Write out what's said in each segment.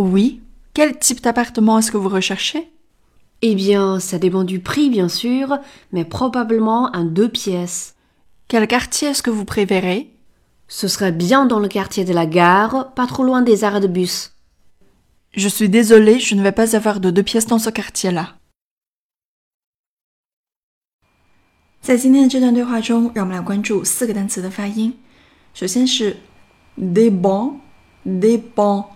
Oui. Quel type d'appartement est-ce que vous recherchez Eh bien, ça dépend du prix, bien sûr, mais probablement un deux pièces. Quel quartier est-ce que vous préférez Ce serait bien dans le quartier de la gare, pas trop loin des arrêts de bus. Je suis désolée, je ne vais pas avoir de deux pièces dans ce quartier-là. 在今天的这段对话中，让我们来关注四个单词的发音。首先是 des bons des bons，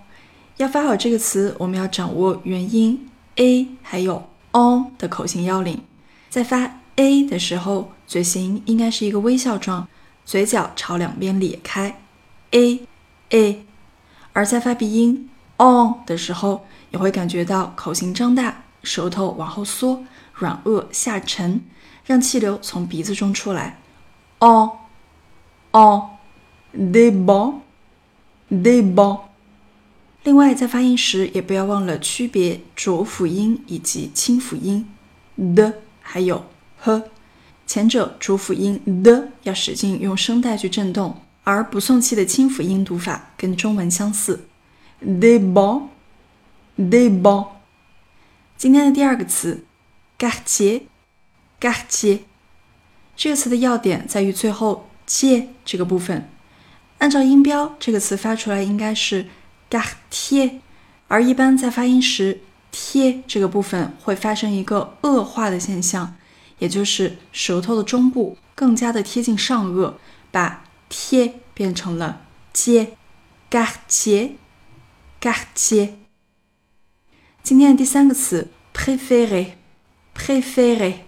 要发好这个词，我们要掌握元音 a 还有 on 的口型要领。在发 a 的时候，嘴型应该是一个微笑状，嘴角朝两边咧开 a a，而在发鼻音 on 的时候，也会感觉到口型张大，舌头往后缩，软腭下沉。让气流从鼻子中出来。on on，debond debond。另外，在发音时也不要忘了区别浊辅音以及清辅音的，还有呵。前者浊辅音的要使劲用声带去震动，而不送气的清辅音读法跟中文相似。de b o n de b o n。今天的第二个词 g a r t i e r g a r t i e r 这个词的要点在于最后“介”这个部分。按照音标，这个词发出来应该是嘎贴而一般在发音时，“t” 这个部分会发生一个恶化的现象，也就是舌头的中部更加的贴近上颚，把 “t” 变成了 “j”。quartier，quartier。今天的第三个词，préféré，préféré。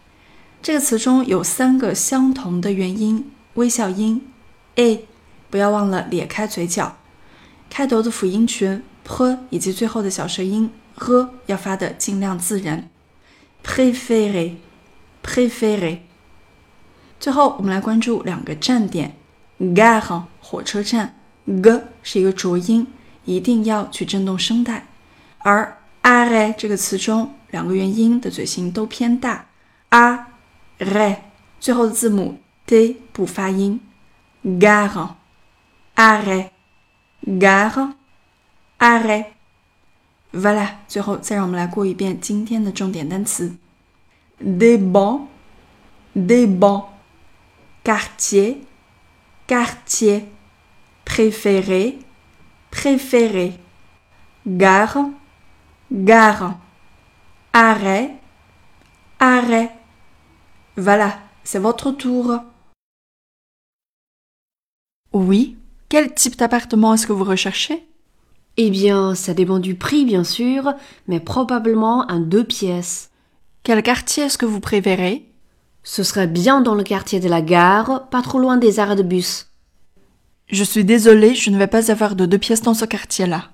这个词中有三个相同的元音微笑音 a，不要忘了咧开嘴角。开头的辅音群 p 以及最后的小舌音 h 要发的尽量自然。préféré，préféré。最后我们来关注两个站点：gare 火车站，g 是一个浊音，一定要去震动声带。而 a re 这个词中两个元音的嘴型都偏大，a。r 最后的字母 d 不发音 gahan a re ，gare，gare，gare，voilà。最后再让我们来过一遍今天的重点单词：des bons，des bons，quartier，quartier，préféré，préféré，gare，gare，arrêt，arrêt。Voilà, c'est votre tour. Oui. Quel type d'appartement est-ce que vous recherchez? Eh bien, ça dépend du prix, bien sûr, mais probablement un deux pièces. Quel quartier est-ce que vous préférez? Ce serait bien dans le quartier de la gare, pas trop loin des arrêts de bus. Je suis désolée, je ne vais pas avoir de deux pièces dans ce quartier-là.